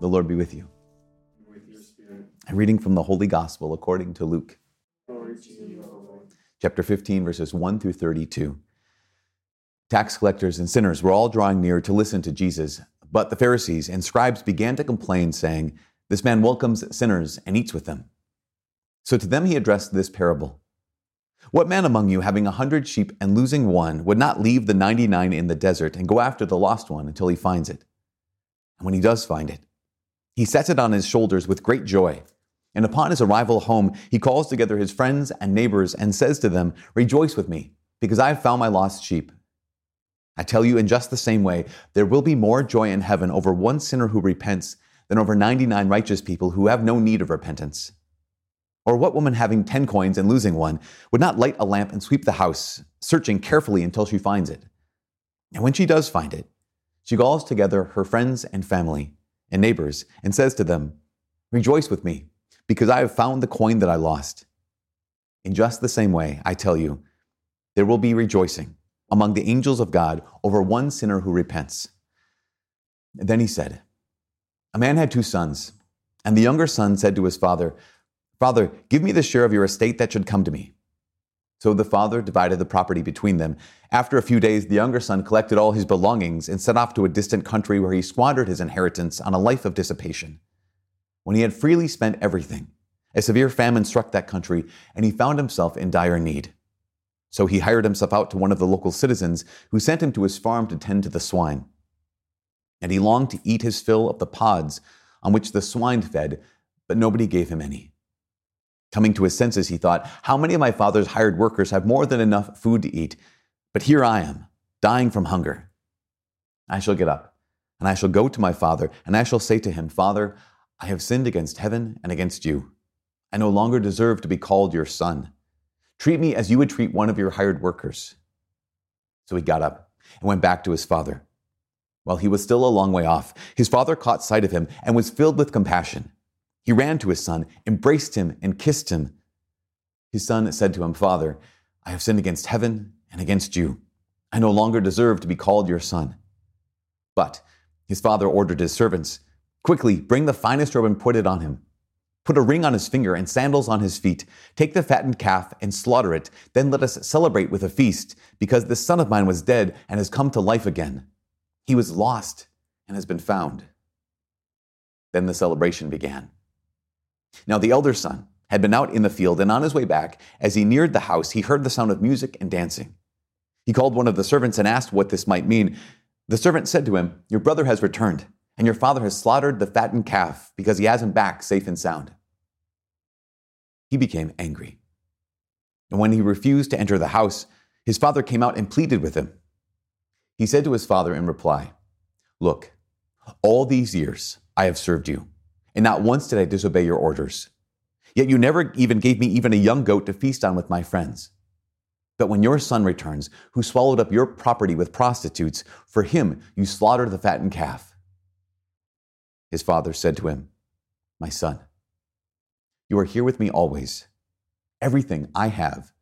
The Lord be with you. with your spirit. A reading from the Holy Gospel according to Luke, Glory to you, O Lord. chapter 15, verses 1 through 32. Tax collectors and sinners were all drawing near to listen to Jesus, but the Pharisees and scribes began to complain, saying, This man welcomes sinners and eats with them. So to them he addressed this parable What man among you, having a hundred sheep and losing one, would not leave the ninety nine in the desert and go after the lost one until he finds it? And when he does find it, he sets it on his shoulders with great joy. And upon his arrival home, he calls together his friends and neighbors and says to them, Rejoice with me, because I have found my lost sheep. I tell you, in just the same way, there will be more joy in heaven over one sinner who repents than over 99 righteous people who have no need of repentance. Or what woman having 10 coins and losing one would not light a lamp and sweep the house, searching carefully until she finds it? And when she does find it, she calls together her friends and family and neighbors and says to them, Rejoice with me, because I have found the coin that I lost. In just the same way, I tell you, there will be rejoicing among the angels of God over one sinner who repents. Then he said, A man had two sons, and the younger son said to his father, Father, give me the share of your estate that should come to me. So the father divided the property between them. After a few days, the younger son collected all his belongings and set off to a distant country where he squandered his inheritance on a life of dissipation. When he had freely spent everything, a severe famine struck that country, and he found himself in dire need. So he hired himself out to one of the local citizens, who sent him to his farm to tend to the swine. And he longed to eat his fill of the pods on which the swine fed, but nobody gave him any. Coming to his senses, he thought, How many of my father's hired workers have more than enough food to eat? But here I am, dying from hunger. I shall get up, and I shall go to my father, and I shall say to him, Father, I have sinned against heaven and against you. I no longer deserve to be called your son. Treat me as you would treat one of your hired workers. So he got up and went back to his father. While he was still a long way off, his father caught sight of him and was filled with compassion. He ran to his son, embraced him, and kissed him. His son said to him, Father, I have sinned against heaven and against you. I no longer deserve to be called your son. But his father ordered his servants, Quickly, bring the finest robe and put it on him. Put a ring on his finger and sandals on his feet. Take the fattened calf and slaughter it. Then let us celebrate with a feast, because this son of mine was dead and has come to life again. He was lost and has been found. Then the celebration began. Now the elder son had been out in the field, and on his way back, as he neared the house, he heard the sound of music and dancing. He called one of the servants and asked what this might mean. The servant said to him, Your brother has returned, and your father has slaughtered the fattened calf because he has him back safe and sound. He became angry. And when he refused to enter the house, his father came out and pleaded with him. He said to his father in reply, Look, all these years I have served you, and not once did I disobey your orders. Yet you never even gave me even a young goat to feast on with my friends. But when your son returns, who swallowed up your property with prostitutes, for him you slaughtered the fattened calf. His father said to him, My son, you are here with me always. Everything I have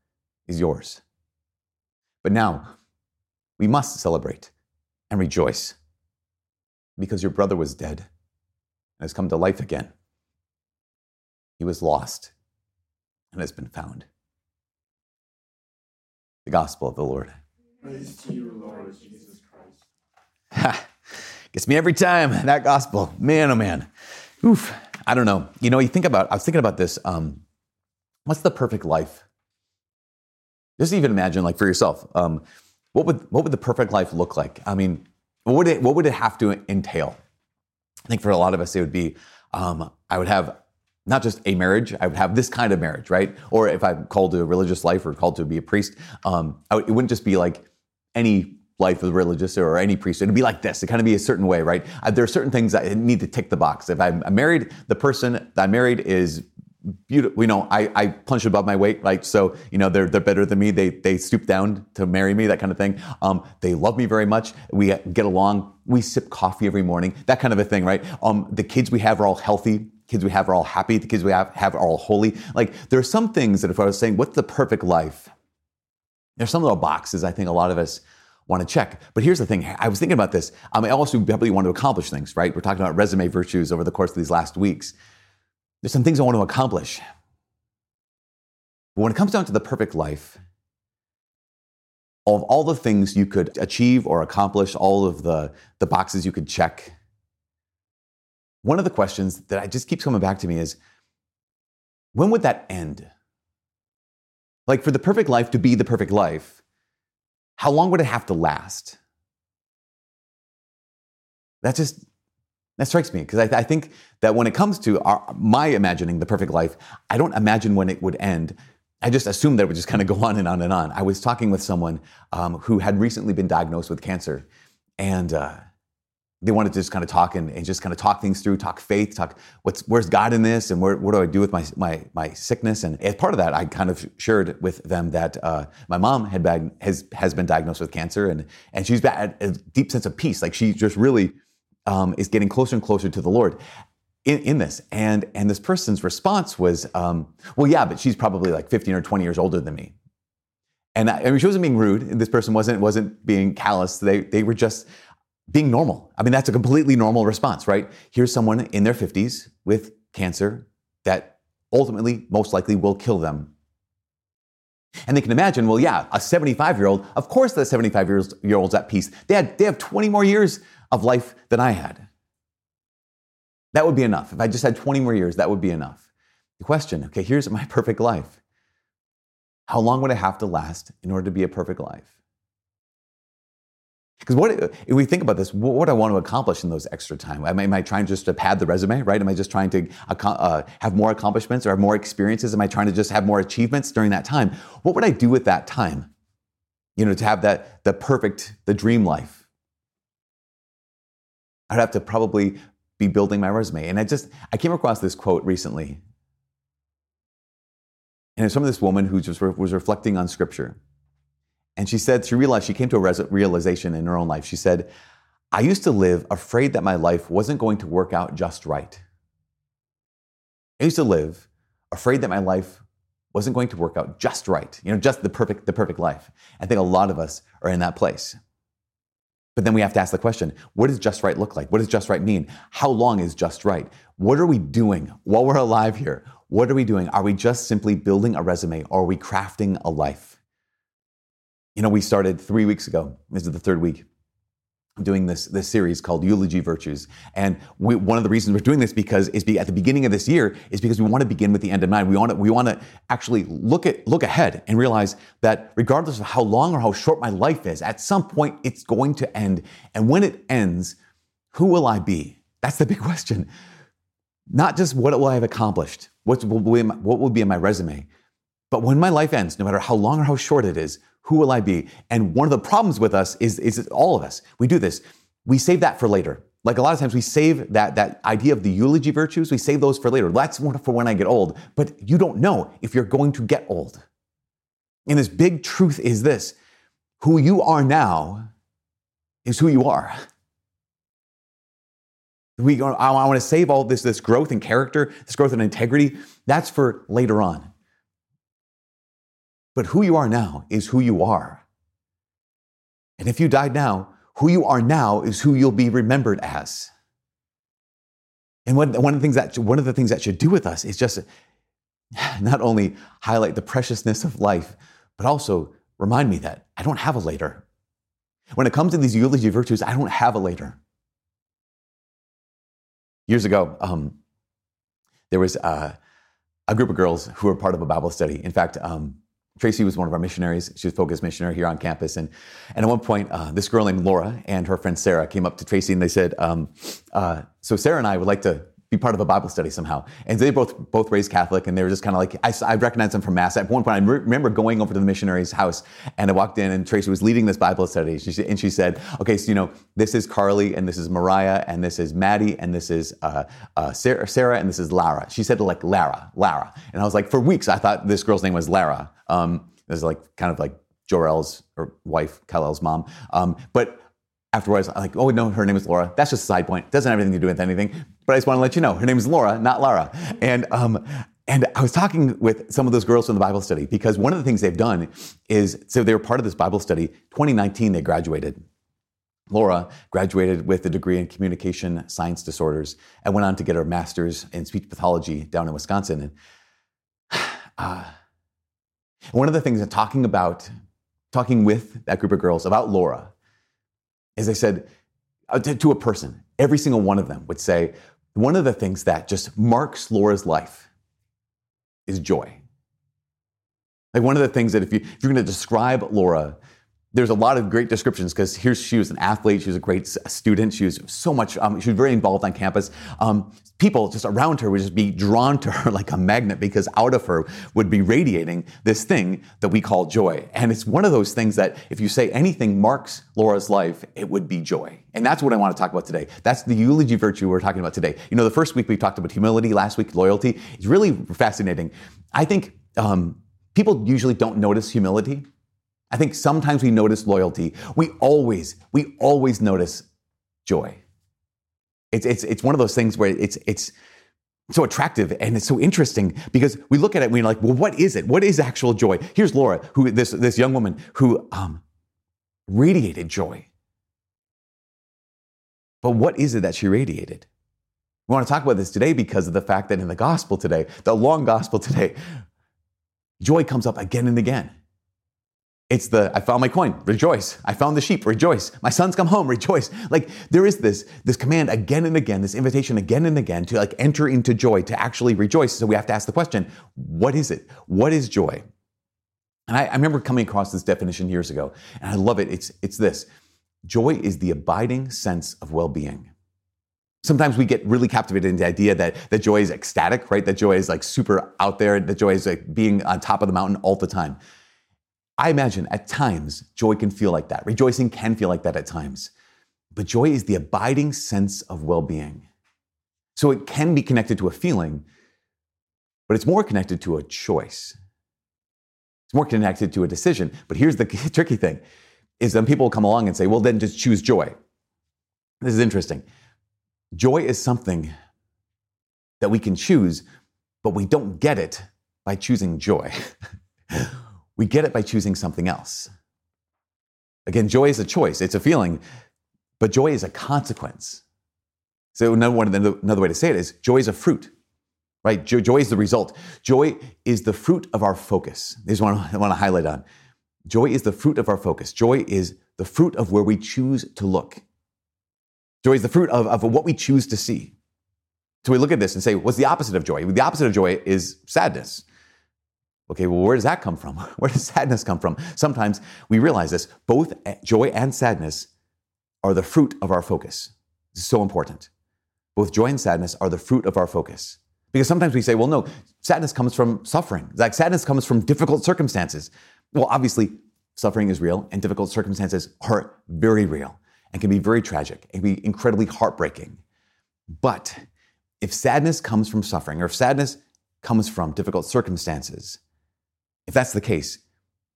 is yours. But now we must celebrate and rejoice because your brother was dead and has come to life again. He was lost and has been found. The Gospel of the Lord. Praise to you, Lord Jesus Christ. Ha! Gets me every time, that Gospel. Man, oh man. Oof. I don't know. You know, you think about, I was thinking about this. Um, what's the perfect life? Just even imagine, like for yourself, um, what would what would the perfect life look like? I mean, what would it what would it have to entail? I think for a lot of us, it would be um, I would have not just a marriage, I would have this kind of marriage, right? Or if I'm called to a religious life or called to be a priest, um, I would, it wouldn't just be like any life as religious or any priest, it'd be like this. It'd kind of be a certain way, right? Uh, there are certain things that need to tick the box. If I'm married, the person that I'm married is beautiful. You know, I, I punch above my weight, right? So, you know, they're, they're better than me. They, they stoop down to marry me, that kind of thing. Um, they love me very much. We get along. We sip coffee every morning, that kind of a thing, right? Um, the kids we have are all healthy. Kids we have are all happy. The kids we have, have are all holy. Like, there are some things that if I was saying, what's the perfect life? There's some little boxes I think a lot of us want to check. But here's the thing. I was thinking about this. Um, I also probably want to accomplish things, right? We're talking about resume virtues over the course of these last weeks. There's some things I want to accomplish. But when it comes down to the perfect life, of all the things you could achieve or accomplish, all of the, the boxes you could check, one of the questions that I just keeps coming back to me is when would that end? Like for the perfect life to be the perfect life, how long would it have to last? That just that strikes me because I, I, think that when it comes to our, my imagining the perfect life, I don't imagine when it would end. I just assumed that it would just kind of go on and on and on. I was talking with someone um, who had recently been diagnosed with cancer, and uh, they wanted to just kind of talk and, and, just kind of talk things through, talk faith, talk what's where's God in this, and where, what do I do with my my my sickness? And as part of that, I kind of shared with them that uh, my mom had been, has has been diagnosed with cancer, and and she's had a deep sense of peace. Like she just really um, is getting closer and closer to the Lord. In, in, this. And, and this person's response was, um, well, yeah, but she's probably like 15 or 20 years older than me. And I, I mean, she wasn't being rude. This person wasn't, wasn't being callous. They, they were just being normal. I mean, that's a completely normal response, right? Here's someone in their 50s with cancer that ultimately, most likely, will kill them. And they can imagine, well, yeah, a 75 year old, of course, the 75 year old's at peace. They, had, they have 20 more years of life than I had. That would be enough. If I just had 20 more years, that would be enough. The question okay, here's my perfect life. How long would I have to last in order to be a perfect life? Because what if we think about this, what would I want to accomplish in those extra time? Am I, am I trying just to pad the resume, right? Am I just trying to uh, have more accomplishments or have more experiences? Am I trying to just have more achievements during that time? What would I do with that time? You know, to have that the perfect, the dream life. I'd have to probably be building my resume. And I just, I came across this quote recently. And it's from this woman who just was reflecting on scripture. And she said, she realized, she came to a realization in her own life. She said, I used to live afraid that my life wasn't going to work out just right. I used to live afraid that my life wasn't going to work out just right, you know, just the perfect, the perfect life. I think a lot of us are in that place. But then we have to ask the question what does just right look like? What does just right mean? How long is just right? What are we doing while we're alive here? What are we doing? Are we just simply building a resume or are we crafting a life? You know, we started three weeks ago. This is the third week doing this, this series called Eulogy Virtues. And we, one of the reasons we're doing this because is be, at the beginning of this year is because we want to begin with the end in mind. We want to, we want to actually look at, look ahead and realize that regardless of how long or how short my life is, at some point it's going to end. And when it ends, who will I be? That's the big question. Not just what will I have accomplished? What will be, what will be in my resume? But when my life ends, no matter how long or how short it is, who will I be? And one of the problems with us is, is all of us, we do this. We save that for later. Like a lot of times we save that, that idea of the eulogy virtues, we save those for later. That's for when I get old. But you don't know if you're going to get old. And this big truth is this who you are now is who you are. We, I want to save all this, this growth in character, this growth in integrity. That's for later on. But who you are now is who you are. And if you died now, who you are now is who you'll be remembered as. And one, one, of the things that, one of the things that should do with us is just not only highlight the preciousness of life, but also remind me that I don't have a later. When it comes to these eulogy virtues, I don't have a later. Years ago, um, there was uh, a group of girls who were part of a Bible study. In fact, um, Tracy was one of our missionaries. She was a focus missionary here on campus. And, and at one point, uh, this girl named Laura and her friend Sarah came up to Tracy and they said, um, uh, So Sarah and I would like to be part of a Bible study somehow. And they both both raised Catholic, and they were just kind of like I, I recognized them from mass. At one point, I re- remember going over to the missionary's house, and I walked in, and Tracy was leading this Bible study. She, and she said, "Okay, so you know, this is Carly, and this is Mariah, and this is Maddie, and this is uh, uh, Sarah, Sarah, and this is Lara." She said like Lara, Lara, and I was like, for weeks, I thought this girl's name was Lara. Um, was like kind of like Jor-El's or wife, Kal-El's mom. Um, but afterwards, I'm like, oh no, her name is Laura. That's just a side point. Doesn't have anything to do with anything. But I just want to let you know, her name is Laura, not Lara. And um, and I was talking with some of those girls from the Bible study because one of the things they've done is so they were part of this Bible study. 2019, they graduated. Laura graduated with a degree in communication science disorders and went on to get her master's in speech pathology down in Wisconsin. And uh, one of the things that talking about, talking with that group of girls about Laura, is I said uh, to, to a person, every single one of them would say, one of the things that just marks Laura's life is joy. Like one of the things that if, you, if you're going to describe Laura, there's a lot of great descriptions because here she was an athlete, she was a great student, she was so much, um, she was very involved on campus. Um, people just around her would just be drawn to her like a magnet because out of her would be radiating this thing that we call joy. And it's one of those things that if you say anything marks Laura's life, it would be joy. And that's what I want to talk about today. That's the eulogy virtue we're talking about today. You know, the first week we talked about humility, last week loyalty. It's really fascinating. I think um, people usually don't notice humility I think sometimes we notice loyalty. We always, we always notice joy. It's, it's, it's one of those things where it's, it's so attractive and it's so interesting because we look at it and we're like, well, what is it? What is actual joy? Here's Laura, who this, this young woman who um, radiated joy. But what is it that she radiated? We want to talk about this today because of the fact that in the gospel today, the long gospel today, joy comes up again and again. It's the I found my coin, rejoice. I found the sheep, rejoice. My son's come home, rejoice. Like there is this this command again and again, this invitation again and again to like enter into joy, to actually rejoice. So we have to ask the question, what is it? What is joy? And I, I remember coming across this definition years ago, and I love it. It's it's this. Joy is the abiding sense of well-being. Sometimes we get really captivated in the idea that, that joy is ecstatic, right? That joy is like super out there, that joy is like being on top of the mountain all the time. I imagine at times joy can feel like that. Rejoicing can feel like that at times. But joy is the abiding sense of well being. So it can be connected to a feeling, but it's more connected to a choice. It's more connected to a decision. But here's the tricky thing is then people come along and say, well, then just choose joy. This is interesting. Joy is something that we can choose, but we don't get it by choosing joy. We get it by choosing something else. Again, joy is a choice, it's a feeling, but joy is a consequence. So, another, another way to say it is joy is a fruit, right? Joy, joy is the result. Joy is the fruit of our focus. This is what I want to highlight on. Joy is the fruit of our focus. Joy is the fruit of where we choose to look. Joy is the fruit of, of what we choose to see. So we look at this and say, what's the opposite of joy? The opposite of joy is sadness. Okay, well, where does that come from? Where does sadness come from? Sometimes we realize this both joy and sadness are the fruit of our focus. This is so important. Both joy and sadness are the fruit of our focus. Because sometimes we say, well, no, sadness comes from suffering. Like sadness comes from difficult circumstances. Well, obviously, suffering is real and difficult circumstances are very real and can be very tragic and be incredibly heartbreaking. But if sadness comes from suffering or if sadness comes from difficult circumstances, if that's the case,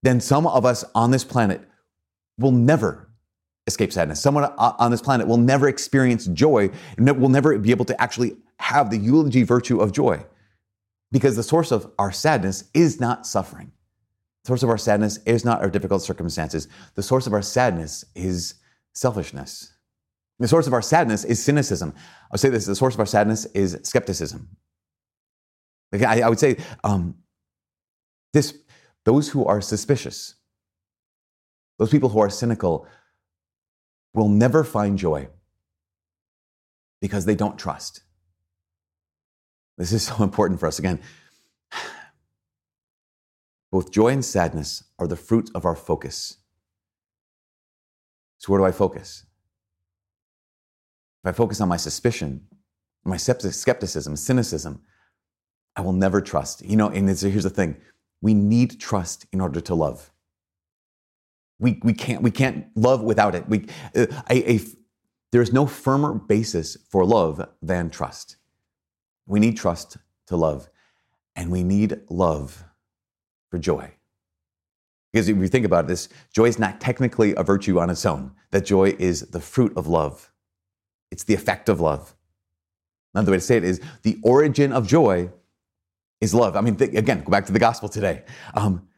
then some of us on this planet will never escape sadness. Someone on this planet will never experience joy, and will never be able to actually have the eulogy virtue of joy. Because the source of our sadness is not suffering. The source of our sadness is not our difficult circumstances. The source of our sadness is selfishness. The source of our sadness is cynicism. I would say this the source of our sadness is skepticism. I, I would say um, this, those who are suspicious, those people who are cynical, will never find joy because they don't trust. This is so important for us. Again, both joy and sadness are the fruit of our focus. So, where do I focus? If I focus on my suspicion, my skepticism, cynicism, I will never trust. You know, and here's the thing we need trust in order to love. We, we, can't, we can't love without it. We, uh, a, a, there is no firmer basis for love than trust. We need trust to love, and we need love for joy. Because if you think about this, joy is not technically a virtue on its own, that joy is the fruit of love, it's the effect of love. Another way to say it is the origin of joy is love. I mean, th- again, go back to the gospel today. Um,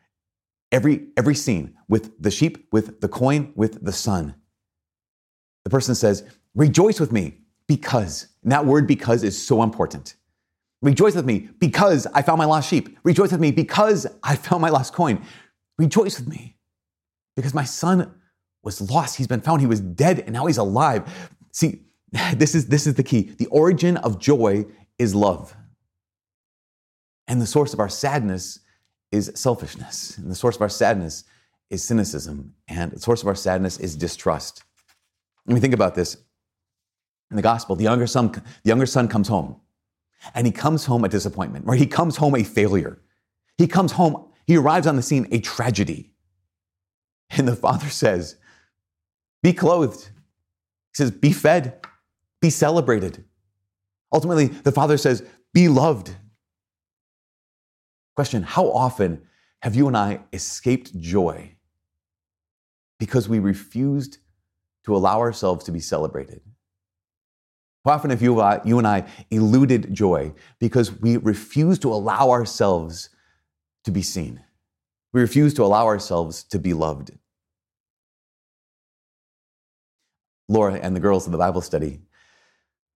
every every scene with the sheep, with the coin, with the son, the person says, "Rejoice with me because." And that word "because" is so important. Rejoice with me because I found my lost sheep. Rejoice with me because I found my lost coin. Rejoice with me because my son was lost. He's been found. He was dead and now he's alive. See, this is, this is the key. The origin of joy is love. And the source of our sadness is selfishness. And the source of our sadness is cynicism. And the source of our sadness is distrust. When we think about this in the gospel, the younger son, the younger son comes home. And he comes home a disappointment, right? He comes home a failure. He comes home, he arrives on the scene a tragedy. And the father says, Be clothed. He says, Be fed, be celebrated. Ultimately, the father says, Be loved. Question How often have you and I escaped joy because we refused to allow ourselves to be celebrated? How often have you, uh, you and I eluded joy because we refuse to allow ourselves to be seen? We refuse to allow ourselves to be loved. Laura and the girls in the Bible study,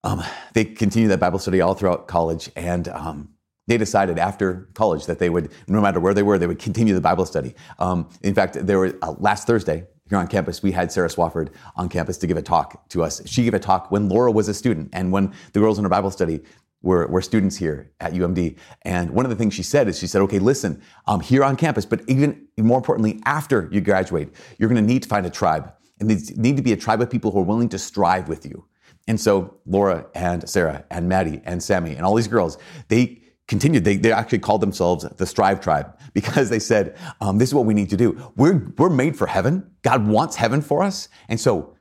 um, they continued that Bible study all throughout college, and um, they decided after college that they would, no matter where they were, they would continue the Bible study. Um, in fact, there were uh, last Thursday, here on campus, we had Sarah Swafford on campus to give a talk to us. She gave a talk when Laura was a student and when the girls in her Bible study were, were students here at UMD. And one of the things she said is she said, okay, listen, I'm here on campus, but even more importantly, after you graduate, you're going to need to find a tribe. And they need to be a tribe of people who are willing to strive with you. And so Laura and Sarah and Maddie and Sammy and all these girls, they continued. They, they actually called themselves the Strive Tribe because they said, um, this is what we need to do. We're, we're made for heaven. God wants heaven for us. And so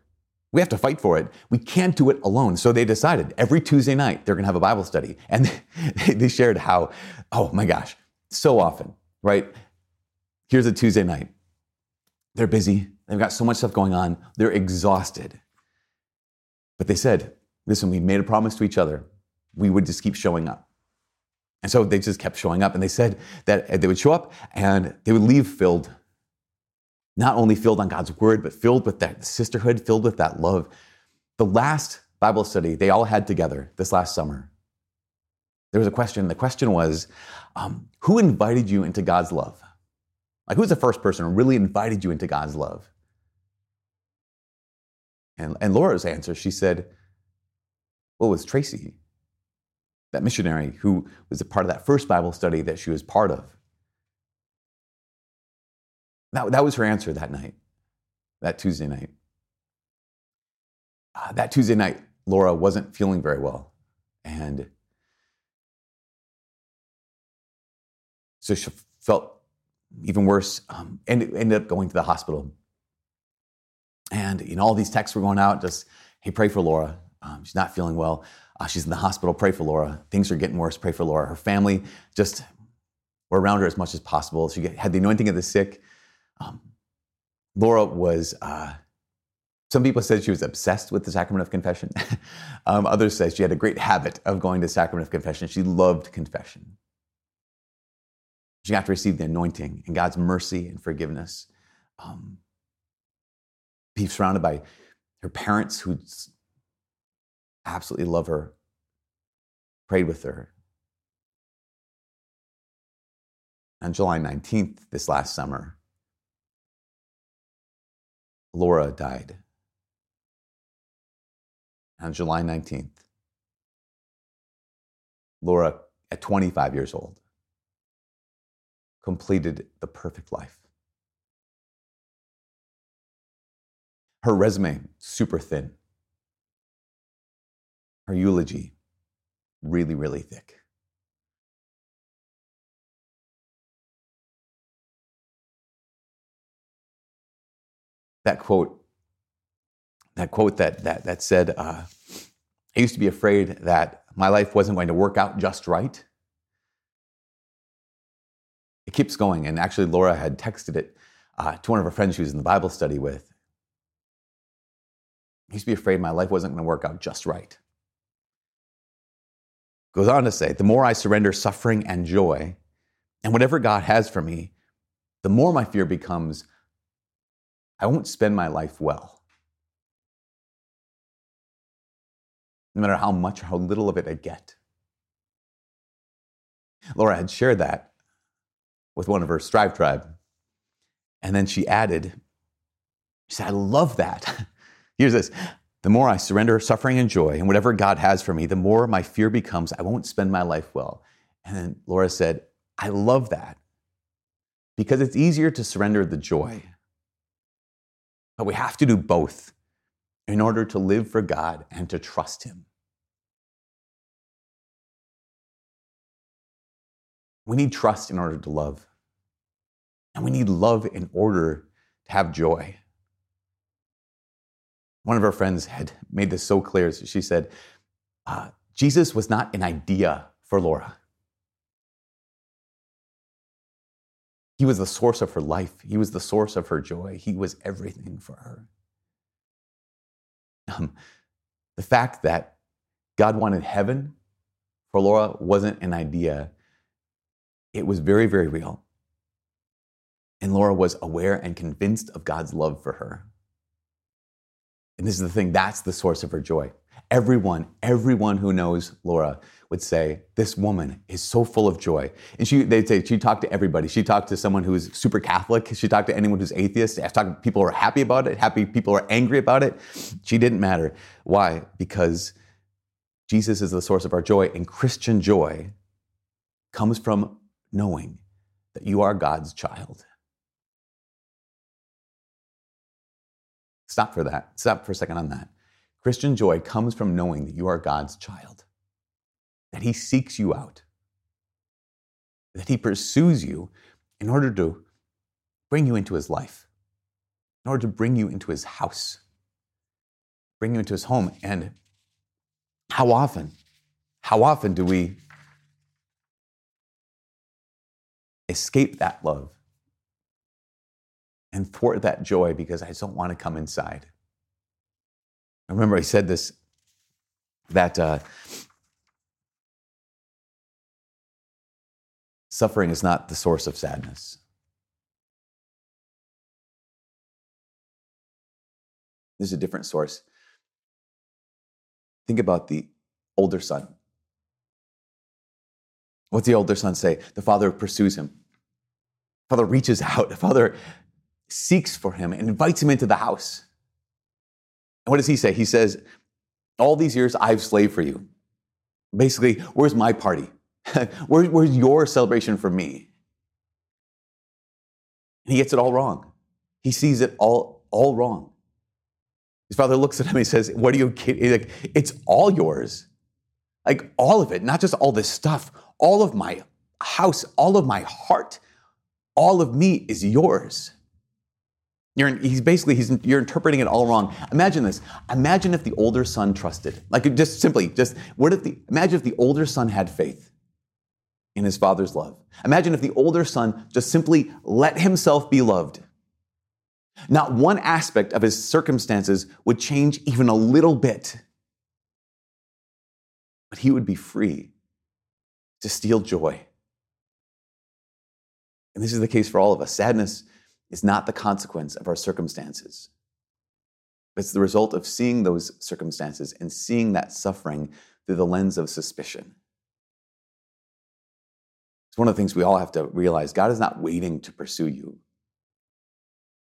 we have to fight for it. We can't do it alone. So they decided every Tuesday night they're going to have a Bible study. And they shared how, oh my gosh, so often, right? Here's a Tuesday night. They're busy. They've got so much stuff going on. They're exhausted. But they said, listen, we made a promise to each other. We would just keep showing up. And so they just kept showing up. And they said that they would show up and they would leave filled, not only filled on God's word, but filled with that sisterhood, filled with that love. The last Bible study they all had together this last summer, there was a question. The question was, um, who invited you into God's love? Like, who's the first person who really invited you into God's love? And, and Laura's answer, she said, well, it was Tracy that missionary who was a part of that first Bible study that she was part of. That, that was her answer that night, that Tuesday night. Uh, that Tuesday night, Laura wasn't feeling very well. And so she felt even worse um, and ended up going to the hospital. And you know, all these texts were going out, just, hey, pray for Laura. Um, she's not feeling well. Uh, she's in the hospital. Pray for Laura. Things are getting worse. Pray for Laura. Her family just were around her as much as possible. She had the anointing of the sick. Um, Laura was, uh, some people said she was obsessed with the sacrament of confession. um, others said she had a great habit of going to sacrament of confession. She loved confession. She got to receive the anointing and God's mercy and forgiveness. Um, be surrounded by her parents who absolutely love her, prayed with her. On July 19th, this last summer, Laura died. On July 19th, Laura, at 25 years old, completed the perfect life. Her resume, super thin her eulogy, really, really thick. That quote, that quote that, that, that said, uh, I used to be afraid that my life wasn't going to work out just right. It keeps going. And actually, Laura had texted it uh, to one of her friends she was in the Bible study with. I used to be afraid my life wasn't going to work out just right. Goes on to say, the more I surrender suffering and joy and whatever God has for me, the more my fear becomes I won't spend my life well. No matter how much or how little of it I get. Laura had shared that with one of her Strive Tribe. And then she added, she said, I love that. Here's this. The more I surrender suffering and joy and whatever God has for me, the more my fear becomes I won't spend my life well. And then Laura said, I love that because it's easier to surrender the joy. But we have to do both in order to live for God and to trust Him. We need trust in order to love. And we need love in order to have joy. One of our friends had made this so clear. She said, uh, Jesus was not an idea for Laura. He was the source of her life. He was the source of her joy. He was everything for her. Um, the fact that God wanted heaven for Laura wasn't an idea, it was very, very real. And Laura was aware and convinced of God's love for her. And this is the thing that's the source of her joy. Everyone, everyone who knows Laura would say, This woman is so full of joy. And she, they'd say, She talked to everybody. She talked to someone who's super Catholic. She talked to anyone who's atheist. Talked to people who are happy about it, happy people who are angry about it. She didn't matter. Why? Because Jesus is the source of our joy, and Christian joy comes from knowing that you are God's child. Stop for that. Stop for a second on that. Christian joy comes from knowing that you are God's child, that He seeks you out, that He pursues you in order to bring you into His life, in order to bring you into His house, bring you into His home. And how often, how often do we escape that love and thwart that joy because I just don't want to come inside. I remember I said this that uh, suffering is not the source of sadness. There's a different source. Think about the older son. What's the older son say? The father pursues him. Father reaches out. The father seeks for him and invites him into the house. And what does he say? He says, All these years I've slaved for you. Basically, where's my party? Where, where's your celebration for me? And he gets it all wrong. He sees it all, all wrong. His father looks at him and he says, What are you kidding? Like, it's all yours. Like all of it, not just all this stuff, all of my house, all of my heart, all of me is yours. You're, he's basically he's, you're interpreting it all wrong. Imagine this. Imagine if the older son trusted. Like just simply, just what if the imagine if the older son had faith in his father's love. Imagine if the older son just simply let himself be loved. Not one aspect of his circumstances would change even a little bit. But he would be free to steal joy. And this is the case for all of us. Sadness is not the consequence of our circumstances. It's the result of seeing those circumstances and seeing that suffering through the lens of suspicion. It's one of the things we all have to realize God is not waiting to pursue you,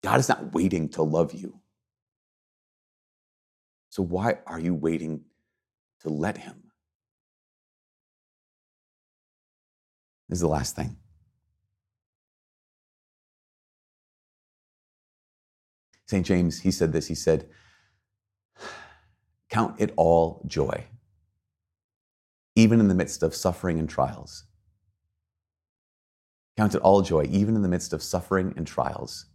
God is not waiting to love you. So, why are you waiting to let Him? This is the last thing. St. James, he said this. He said, Count it all joy even in the midst of suffering and trials. Count it all joy, even in the midst of suffering and trials.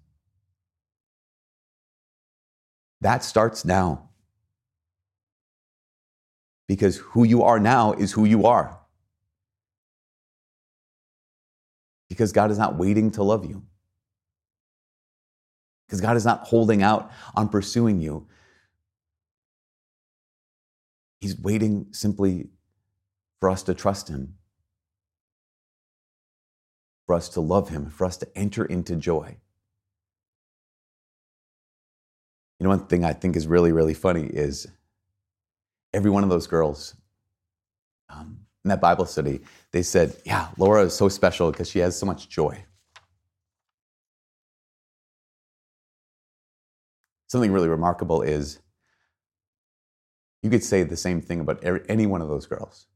That starts now. Because who you are now is who you are. Because God is not waiting to love you. Because God is not holding out on pursuing you. He's waiting simply for us to trust Him, for us to love Him, for us to enter into joy. You know, one thing I think is really, really funny is every one of those girls um, in that Bible study, they said, Yeah, Laura is so special because she has so much joy. Something really remarkable is you could say the same thing about any one of those girls.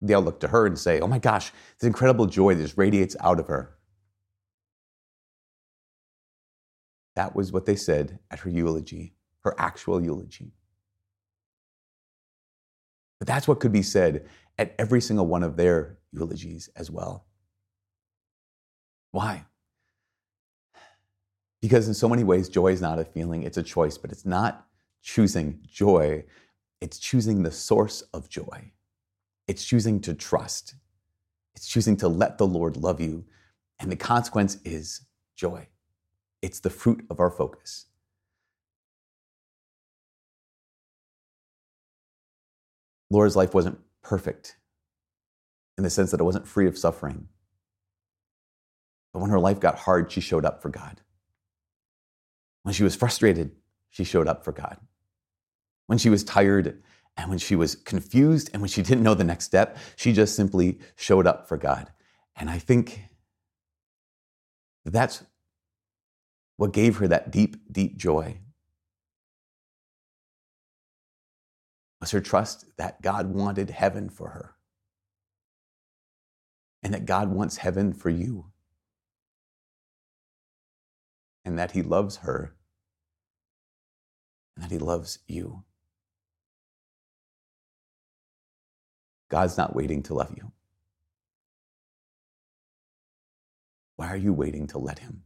They'll look to her and say, Oh my gosh, this incredible joy that just radiates out of her. That was what they said at her eulogy, her actual eulogy. But that's what could be said at every single one of their eulogies as well. Why? Because in so many ways, joy is not a feeling, it's a choice, but it's not choosing joy, it's choosing the source of joy. It's choosing to trust. It's choosing to let the Lord love you. And the consequence is joy. It's the fruit of our focus. Laura's life wasn't perfect in the sense that it wasn't free of suffering. But when her life got hard, she showed up for God. When she was frustrated, she showed up for God. When she was tired and when she was confused and when she didn't know the next step, she just simply showed up for God. And I think that's what gave her that deep, deep joy was her trust that God wanted heaven for her and that God wants heaven for you and that He loves her and that He loves you. God's not waiting to love you. Why are you waiting to let Him?